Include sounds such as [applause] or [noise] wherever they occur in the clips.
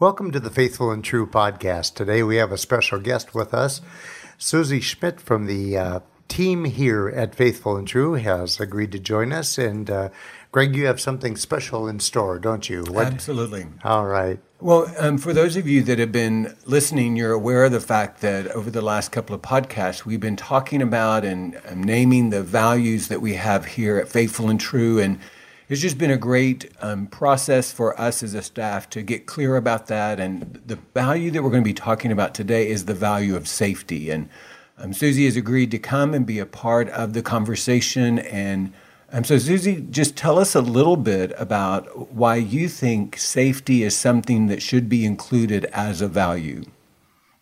Welcome to the Faithful and True podcast. Today we have a special guest with us. Susie Schmidt from the uh, team here at Faithful and True has agreed to join us. And uh, Greg, you have something special in store, don't you? What? Absolutely. All right. Well, um, for those of you that have been listening, you're aware of the fact that over the last couple of podcasts, we've been talking about and um, naming the values that we have here at Faithful and True. And it's just been a great um, process for us as a staff to get clear about that. And the value that we're going to be talking about today is the value of safety. And um, Susie has agreed to come and be a part of the conversation. And um, so, Susie, just tell us a little bit about why you think safety is something that should be included as a value.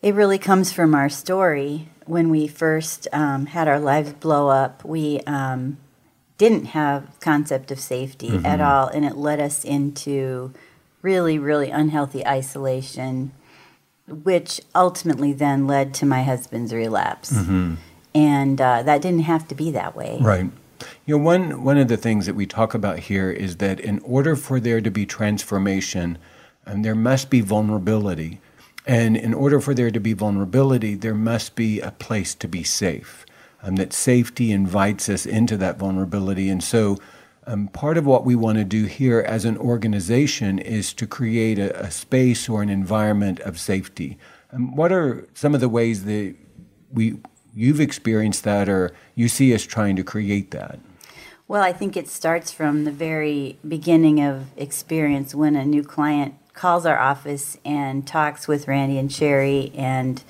It really comes from our story. When we first um, had our lives blow up, we um, didn't have concept of safety mm-hmm. at all, and it led us into really, really unhealthy isolation, which ultimately then led to my husband's relapse. Mm-hmm. And uh, that didn't have to be that way. Right. You know, one one of the things that we talk about here is that in order for there to be transformation, um, there must be vulnerability, and in order for there to be vulnerability, there must be a place to be safe um, that safety invites us into that vulnerability. And so, um, part of what we want to do here as an organization is to create a, a space or an environment of safety. Um, what are some of the ways that we you've experienced that, or you see us trying to create that? Well, I think it starts from the very beginning of experience when a new client calls our office and talks with Randy and Sherry and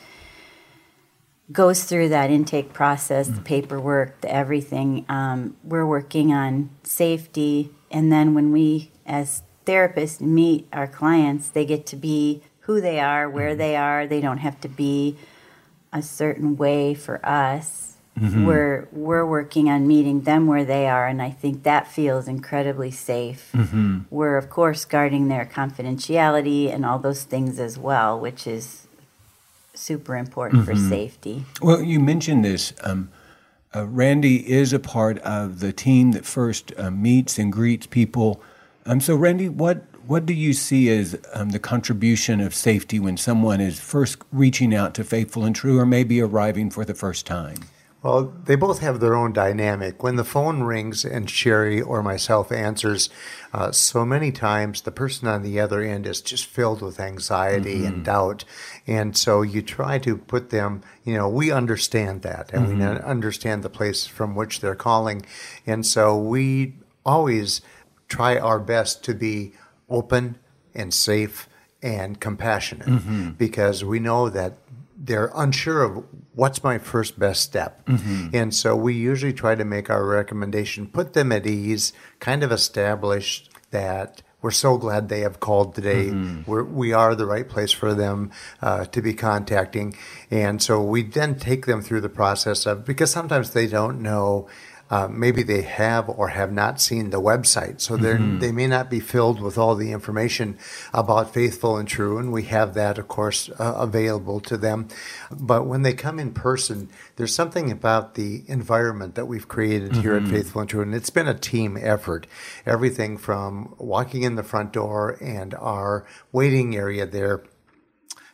goes through that intake process, mm. the paperwork, the everything. Um, we're working on safety, and then when we, as therapists, meet our clients, they get to be who they are, where mm. they are. They don't have to be a certain way for us. Mm-hmm. We're we're working on meeting them where they are, and I think that feels incredibly safe. Mm-hmm. We're of course guarding their confidentiality and all those things as well, which is super important mm-hmm. for safety. Well, you mentioned this. Um, uh, Randy is a part of the team that first uh, meets and greets people. Um, so, Randy, what what do you see as um, the contribution of safety when someone is first reaching out to Faithful and True, or maybe arriving for the first time? Well, they both have their own dynamic. When the phone rings and Sherry or myself answers, uh, so many times the person on the other end is just filled with anxiety mm-hmm. and doubt. And so you try to put them, you know, we understand that and mm-hmm. we understand the place from which they're calling. And so we always try our best to be open and safe and compassionate mm-hmm. because we know that they're unsure of what's my first best step. Mm-hmm. And so we usually try to make our recommendation, put them at ease, kind of establish that we're so glad they have called today. Mm-hmm. We're, we are the right place for them uh, to be contacting. And so we then take them through the process of, because sometimes they don't know uh, maybe they have or have not seen the website. So mm-hmm. they may not be filled with all the information about Faithful and True, and we have that, of course, uh, available to them. But when they come in person, there's something about the environment that we've created mm-hmm. here at mm-hmm. Faithful and True, and it's been a team effort. Everything from walking in the front door and our waiting area there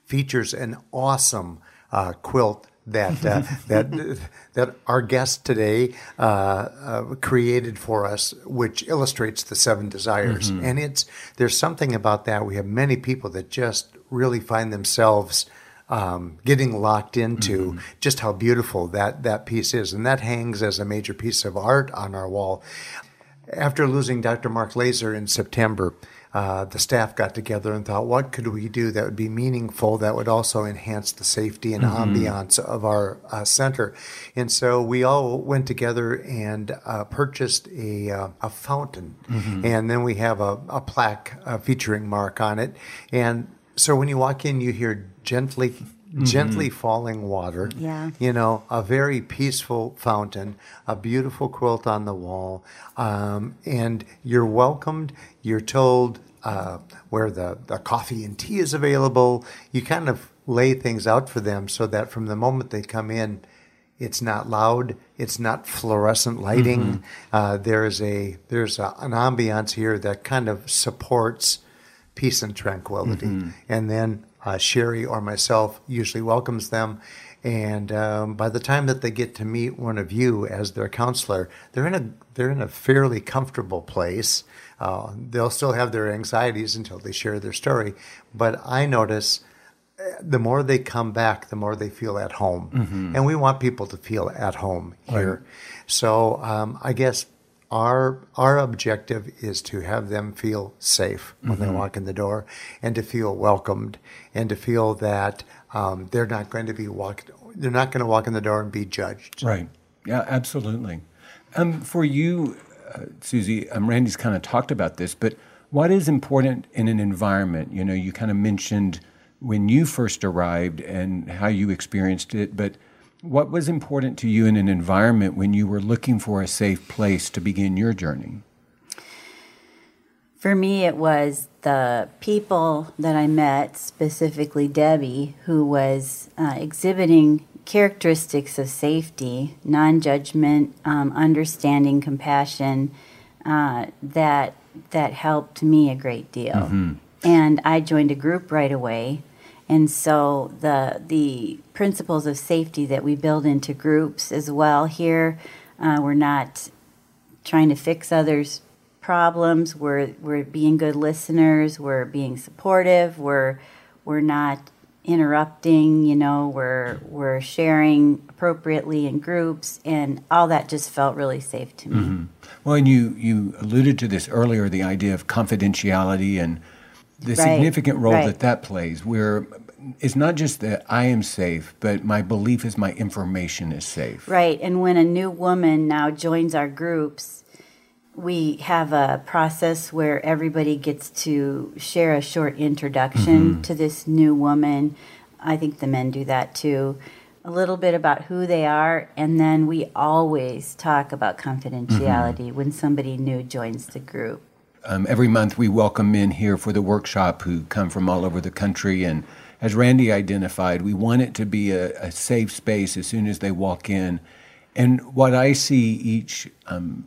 features an awesome uh, quilt that uh, that that our guest today uh, uh, created for us, which illustrates the seven desires. Mm-hmm. And it's there's something about that. We have many people that just really find themselves. Um, getting locked into mm-hmm. just how beautiful that that piece is, and that hangs as a major piece of art on our wall. After losing Dr. Mark Laaser in September, uh, the staff got together and thought, what could we do that would be meaningful, that would also enhance the safety and mm-hmm. ambiance of our uh, center? And so we all went together and uh, purchased a, uh, a fountain. Mm-hmm. And then we have a, a plaque uh, featuring Mark on it. And so when you walk in, you hear gently Mm-hmm. gently falling water. Yeah. You know, a very peaceful fountain, a beautiful quilt on the wall, um, and you're welcomed. You're told uh, where the, the coffee and tea is available. You kind of lay things out for them so that from the moment they come in, it's not loud. It's not fluorescent lighting. Mm-hmm. Uh, there's a there's a, an ambiance here that kind of supports peace and tranquility. And then uh, Sherry or myself usually welcomes them. And um, by the time that they get to meet one of you as their counselor, they're in a they're in a fairly comfortable place. Uh, they'll still have their anxieties until they share their story, but I notice uh, the more they come back, the more they feel at home, and we want people to feel at home here. So um, I guess our our objective is to have them feel safe when they walk in the door, and to feel welcomed, and to feel that um, they're not going to be walk they're not going to walk in the door and be judged. Right. Yeah, absolutely. Um, for you, uh, Susie, um, Randy's kind of talked about this, but what is important in an environment? You know, you kind of mentioned when you first arrived and how you experienced it, but what was important to you in an environment when you were looking for a safe place to begin your journey? For me, it was the people that I met, specifically Debbie, who was uh, exhibiting characteristics of safety, non judgment, um, understanding, compassion, uh, that, that helped me a great deal. And I joined a group right away. And so the, the principles of safety that we build into groups as well here, uh, we're not trying to fix others' problems. We're we're being good listeners. We're being supportive. We're we're not interrupting. You know, we're we're sharing appropriately in groups, and all that just felt really safe to me. Well, and you, you alluded to this earlier the idea of confidentiality and the Right, significant role right. that that plays, where it's not just that I am safe, but my belief is my information is safe. Right. And when a new woman now joins our groups, we have a process where everybody gets to share a short introduction mm-hmm. to this new woman. I think the men do that too. A little bit about who they are, and then we always talk about confidentiality mm-hmm. when somebody new joins the group. Um, every month, we welcome men here for the workshop who come from all over the country. And as Randy identified, we want it to be a, a safe space as soon as they walk in. And what I see each um,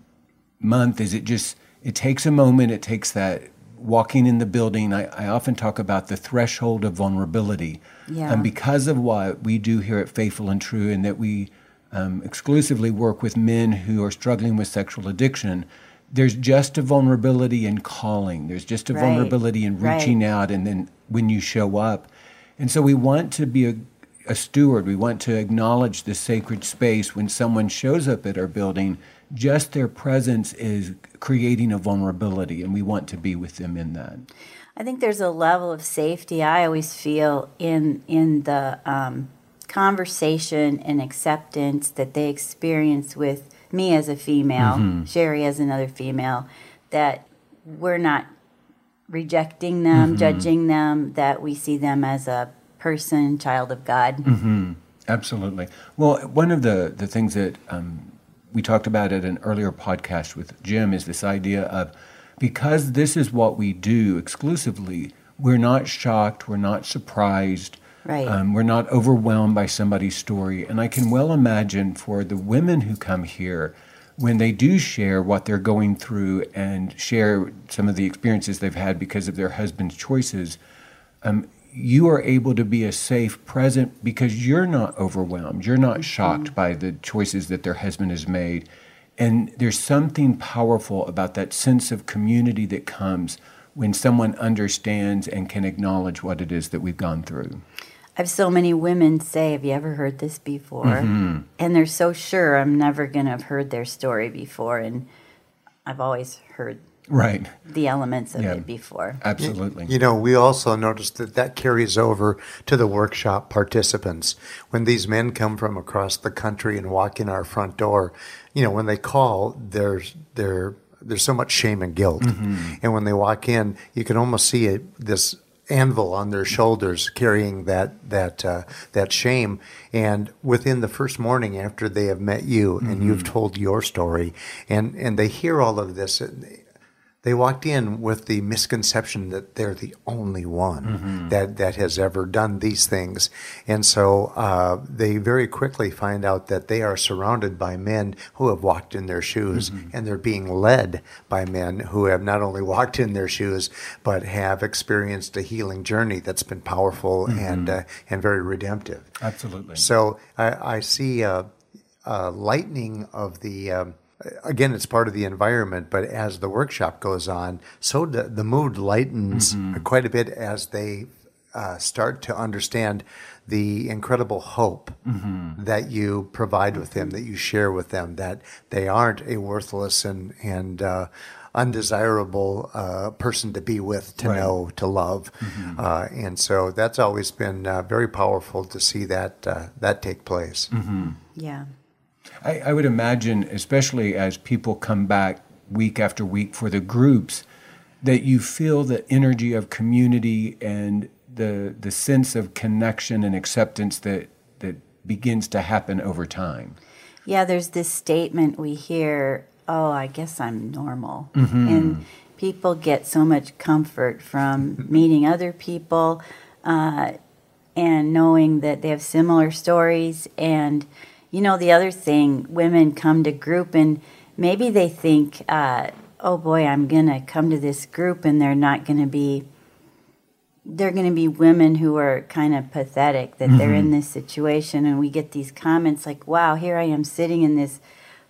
month is it just it takes a moment. It takes that walking in the building. I, I often talk about the threshold of vulnerability. Yeah. And because of what we do here at Faithful and True, and that we um, exclusively work with men who are struggling with sexual addiction, there's just a vulnerability in calling. There's just a Right. vulnerability in reaching Right. out, and then when you show up. And so we want to be a, a steward. We want to acknowledge the sacred space when someone shows up at our building. Just their presence is creating a vulnerability, and we want to be with them in that. I think there's a level of safety I always feel in in the um, conversation and acceptance that they experience with me as a female, mm-hmm. Sherry as another female, that we're not rejecting them, mm-hmm. judging them, that we see them as a person, child of God. Mm-hmm. Absolutely. Well, one of the, the things that um, we talked about at an earlier podcast with Jim is this idea of because this is what we do exclusively, we're not shocked, we're not surprised, Right. um, we're not overwhelmed by somebody's story. And I can well imagine for the women who come here, when they do share what they're going through and share some of the experiences they've had because of their husband's choices, um, you are able to be a safe present because you're not overwhelmed. You're not shocked by the choices that their husband has made. And there's something powerful about that sense of community that comes when someone understands and can acknowledge what it is that we've gone through. I've so many women say, Have you ever heard this before? Mm-hmm. And they're so sure I'm never going to have heard their story before. And I've always heard Right. the elements of Yeah. it before. Absolutely. You know, we also noticed that that carries over to the workshop participants. When these men come from across the country and walk in our front door, you know, when they call, there's there there's so much shame and guilt, mm-hmm. and when they walk in, you can almost see it, this anvil on their shoulders carrying that that uh, that shame. And within the first morning after they have met you and you've told your story, and and they hear all of this they walked in with the misconception that they're the only one mm-hmm. that, that has ever done these things. And so uh, they very quickly find out that they are surrounded by men who have walked in their shoes, mm-hmm. and they're being led by men who have not only walked in their shoes, but have experienced a healing journey that's been powerful mm-hmm. and, uh, and very redemptive. Absolutely. So I, I see a, a lightening of the. Um, again, it's part of the environment, but as the workshop goes on, so the, the mood lightens mm-hmm. quite a bit as they uh, start to understand the incredible hope mm-hmm. that you provide with them, that you share with them, that they aren't a worthless and, and uh, undesirable uh, person to be with, to right. know, to love. Mm-hmm. Uh, and so that's always been uh, very powerful to see that, uh, that take place. Mm-hmm. Yeah. I, I would imagine, especially as people come back week after week for the groups, that you feel the energy of community and the the sense of connection and acceptance that that begins to happen over time. Yeah, there's this statement we hear, "Oh, I guess I'm normal," mm-hmm. and people get so much comfort from [laughs] meeting other people uh, and knowing that they have similar stories and you know, the other thing, women come to group and maybe they think, uh, oh boy, I'm going to come to this group and they're not going to be, they're going to be women who are kind of pathetic that mm-hmm. they're in mm-hmm. this situation. And we get these comments like, wow, here I am sitting in this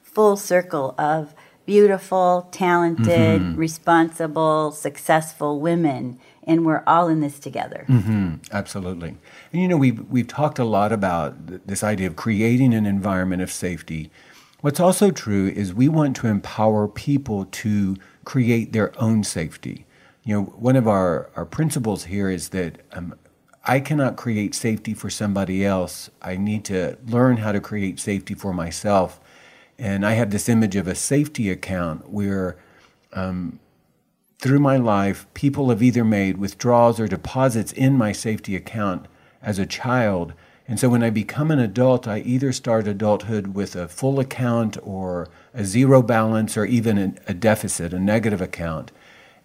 full circle of beautiful, talented, mm-hmm. responsible, successful women and we're all in this together. Mm-hmm. Absolutely. And you know, we've, we've talked a lot about th- this idea of creating an environment of safety. What's also true is we want to empower people to create their own safety. You know, one of our, our principles here is that um, I cannot create safety for somebody else. I need to learn how to create safety for myself. And I have this image of a safety account where um, through my life, people have either made withdrawals or deposits in my safety account as a child. And so when I become an adult, I either start adulthood with a full account or a zero balance or even a, deficit, a negative account.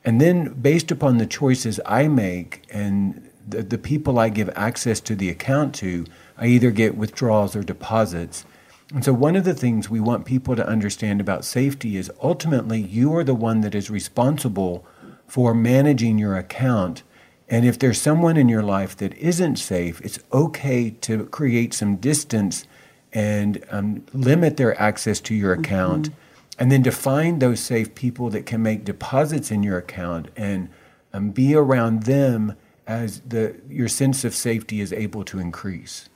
And then, based upon the choices I make and the, the people I give access to the account to, I either get withdrawals or deposits. And so, one of the things we want people to understand about safety is ultimately you are the one that is responsible for managing your account. And if there's someone in your life that isn't safe, it's okay to create some distance and um, limit their access to your account. Mm-hmm. And then to find those safe people that can make deposits in your account and um, be around them as the, your sense of safety is able to increase.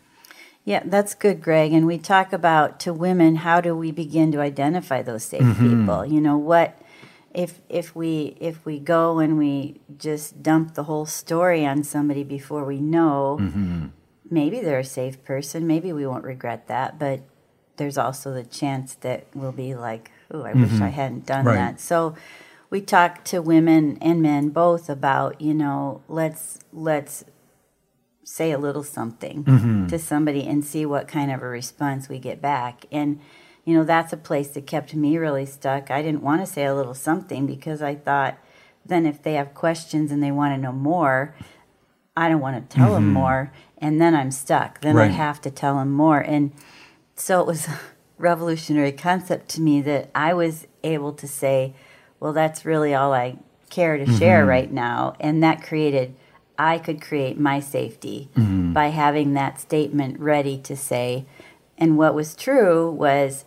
Yeah, that's good, Greg. And we talk about to women, how do we begin to identify those safe mm-hmm. people? You know, what if if we if we go and we just dump the whole story on somebody before we know, mm-hmm. maybe they're a safe person, maybe we won't regret that, but there's also the chance that we'll be like, oh, I mm-hmm. wish I hadn't done right. that. So we talk to women and men both about, you know, let's let's say a little something mm-hmm. to somebody and see what kind of a response we get back. And, you know, that's a place that kept me really stuck. I didn't want to say a little something because I thought then if they have questions and they want to know more, I don't want to tell mm-hmm. them more. And then I'm stuck. Then right. I have to tell them more. And so it was [laughs] a revolutionary concept to me that I was able to say, well, that's really all I care to mm-hmm. share right now. And that created I could create my safety mm-hmm. by having that statement ready to say. And what was true was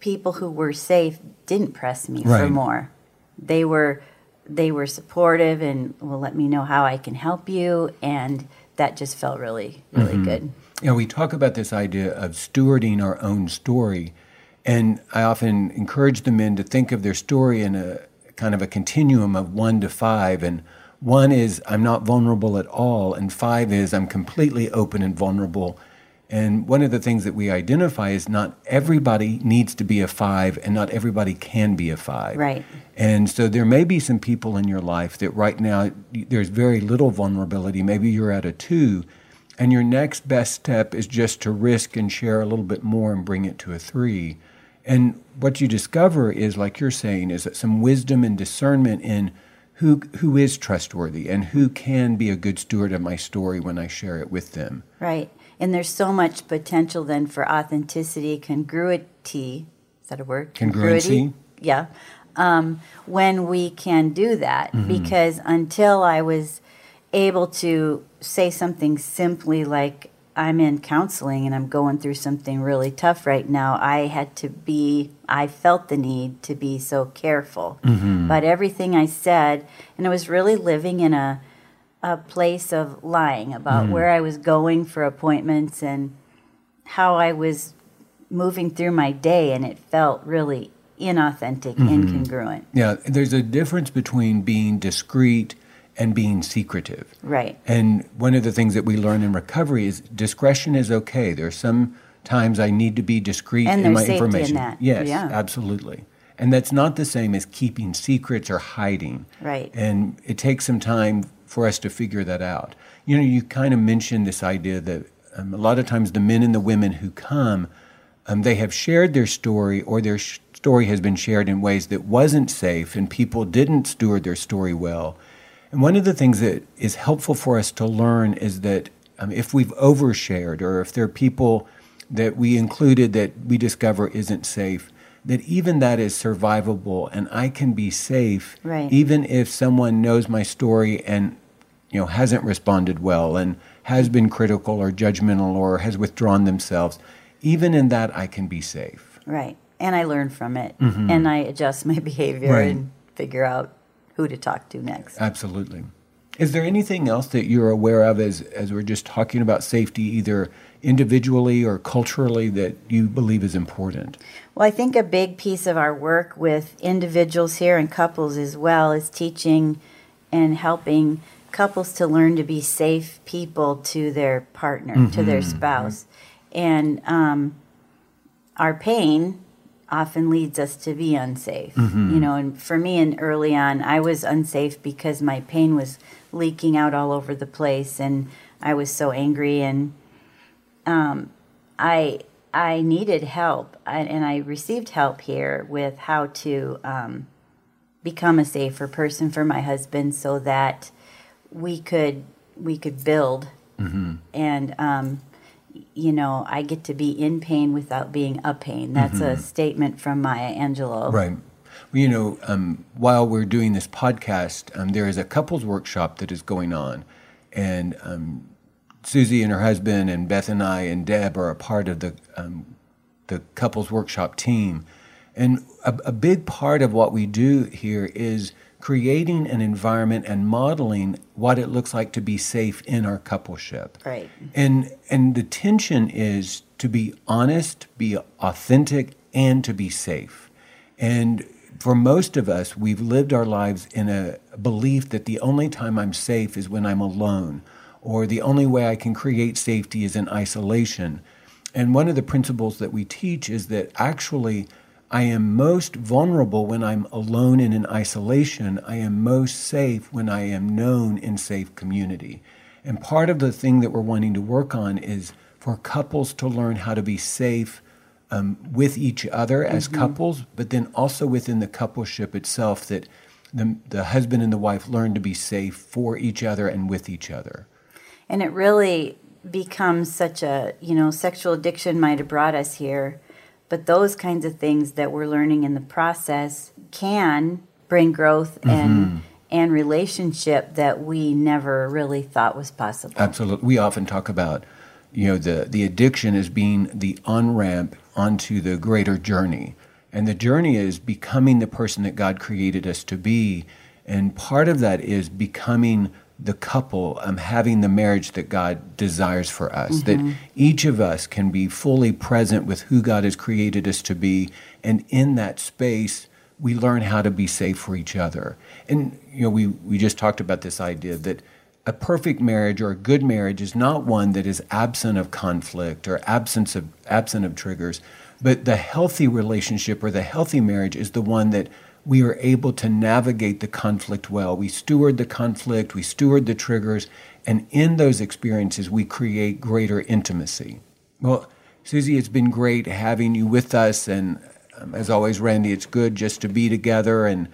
people who were safe didn't press me right. for more. They were they were supportive and will let me know how I can help you and that just felt really really mm-hmm. good. Yeah, we talk about this idea of stewarding our own story and I often encourage the men to think of their story in a kind of a continuum of 1 to 5 and one is I'm not vulnerable at all, and five is I'm completely open and vulnerable. And one of the things that we identify is not everybody needs to be a five, and not everybody can be a five. Right. And so there may be some people in your life that right now there's very little vulnerability. Maybe you're at a two, and your next best step is just to risk and share a little bit more and bring it to a three. And what you discover is, like you're saying, is that some wisdom and discernment in who who is trustworthy and who can be a good steward of my story when I share it with them. Right. And there's so much potential then for authenticity, congruity. Is that a word? Congruency. Yeah. Um, when we can do that, mm-hmm. because until I was able to say something simply like, I'm in counseling and I'm going through something really tough right now, I had to be, I felt the need to be so careful mm-hmm. about everything I said. And I was really living in a, a place of lying about mm. where I was going for appointments and how I was moving through my day. And it felt really inauthentic, mm-hmm. incongruent. Yeah, there's a difference between being discreet and being secretive. Right. And one of the things that we learn in recovery is discretion is okay. There are some times I need to be discreet and in my information. In that. Yes, yeah. absolutely. And that's not the same as keeping secrets or hiding. Right. And it takes some time for us to figure that out. You know, you kind of mentioned this idea that um, a lot of times the men and the women who come, um, they have shared their story or their sh- story has been shared in ways that wasn't safe and people didn't steward their story well and one of the things that is helpful for us to learn is that um, if we've overshared or if there are people that we included that we discover isn't safe, that even that is survivable and I can be safe right. even if someone knows my story and you know hasn't responded well and has been critical or judgmental or has withdrawn themselves. Even in that I can be safe. Right. And I learn from it mm-hmm. and I adjust my [laughs] behavior right. and figure out who to talk to next. Absolutely. Is there anything else that you're aware of as, as we're just talking about safety, either individually or culturally, that you believe is important? Well, I think a big piece of our work with individuals here and couples as well is teaching and helping couples to learn to be safe people to their partner, mm-hmm. to their mm-hmm. spouse. Mm-hmm. And um, our pain often leads us to be unsafe. Mm-hmm. You know, and for me, and early on, I was unsafe because my pain was leaking out all over the place, and I was so angry, and um, I I needed help, and I received help here with how to um, become a safer person for my husband, so that we could we could build mm-hmm. and um, you know, I get to be in pain without being a pain. That's mm-hmm. a statement from Maya Angelou. Right. Well, you know, um, while we're doing this podcast, um, there is a couples workshop that is going on, and um, Susie and her husband, and Beth and I, and Deb are a part of the um, the couples workshop team. And a, a big part of what we do here is creating an environment and modeling what it looks like to be safe in our coupleship. Right. And and the tension is to be honest, be authentic, and to be safe. And for most of us, we've lived our lives in a belief that the only time I'm safe is when I'm alone, or the only way I can create safety is in isolation. And one of the principles that we teach is that actually I am most vulnerable when I'm alone and in isolation. I am most safe when I am known in safe community. And part of the thing that we're wanting to work on is for couples to learn how to be safe um, with each other as mm-hmm. couples, but then also within the coupleship itself, that the, the husband and the wife learn to be safe for each other and with each other. And it really becomes such a, you know, sexual addiction might have brought us here but those kinds of things that we're learning in the process can bring growth mm-hmm. and and relationship that we never really thought was possible. Absolutely. We often talk about, you know, the, the addiction as being the on ramp onto the greater journey. And the journey is becoming the person that God created us to be. And part of that is becoming the couple um, having the marriage that God desires for us, mm-hmm. that each of us can be fully present with who God has created us to be. And in that space, we learn how to be safe for each other. And, you know, we, we just talked about this idea that a perfect marriage or a good marriage is not one that is absent of conflict or absence of, absent of triggers, but the healthy relationship or the healthy marriage is the one that we are able to navigate the conflict well. We steward the conflict, we steward the triggers, and in those experiences, we create greater intimacy. Well, Susie, it's been great having you with us, and um, as always, Randy, it's good just to be together. And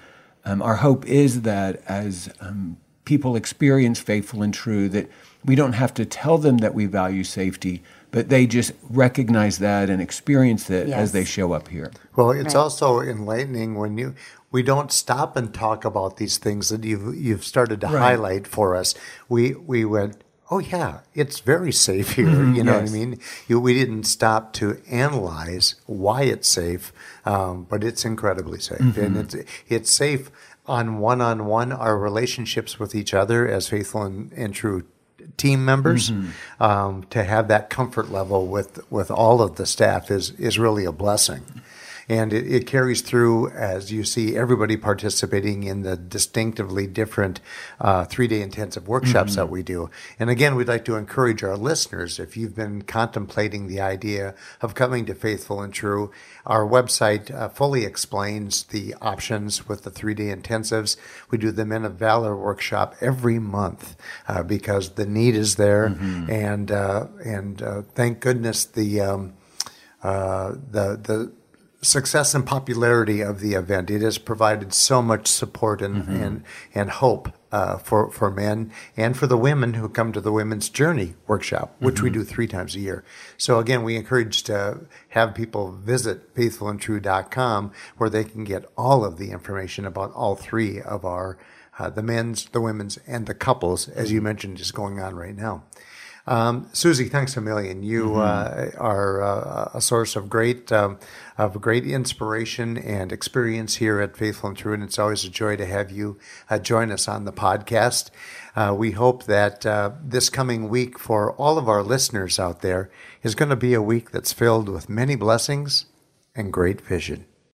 um, our hope is that as um, people experience faithful and true, that we don't have to tell them that we value safety, but they just recognize that and experience it Yes. as they show up here. Well, it's Right. also enlightening when you we don't stop and talk about these things that you've you've started to Right. highlight for us. We we went, oh yeah, it's very safe here. you know Mm-hmm. yes. what I mean? You, we didn't stop to analyze why it's safe, um, but it's incredibly safe, Mm-hmm. and it's it's safe on one on one our relationships with each other as faithful and, and true team members Mm-hmm. um, to have that comfort level with with all of the staff is is really a blessing and it, it carries through as you see everybody participating in the distinctively different uh, three-day intensive workshops that we do. And again we'd like to encourage our listeners if you've been contemplating the idea of coming to faithful and true our website uh, fully explains the options with the three-day intensives. We do the men of valor workshop every month uh, because the need is there. And uh, and uh, thank goodness the um, uh, the the success and popularity of the event. It has provided so much support and and, and hope uh, for for men and for the women who come to the Women's Journey workshop, which we do three times a year. So again, we encourage to have people visit faithfulandtrue.com where they can get all of the information about all three of our uh, the men's, the women's, and the couples, as you mentioned, is going on right now. Um, Susie, thanks a million. You uh, are uh, a source of great um, of great inspiration and experience here at Faithful and True, and it's always a joy to have you uh, join us on the podcast. Uh, we hope that uh, this coming week for all of our listeners out there is going to be a week that's filled with many blessings and great vision.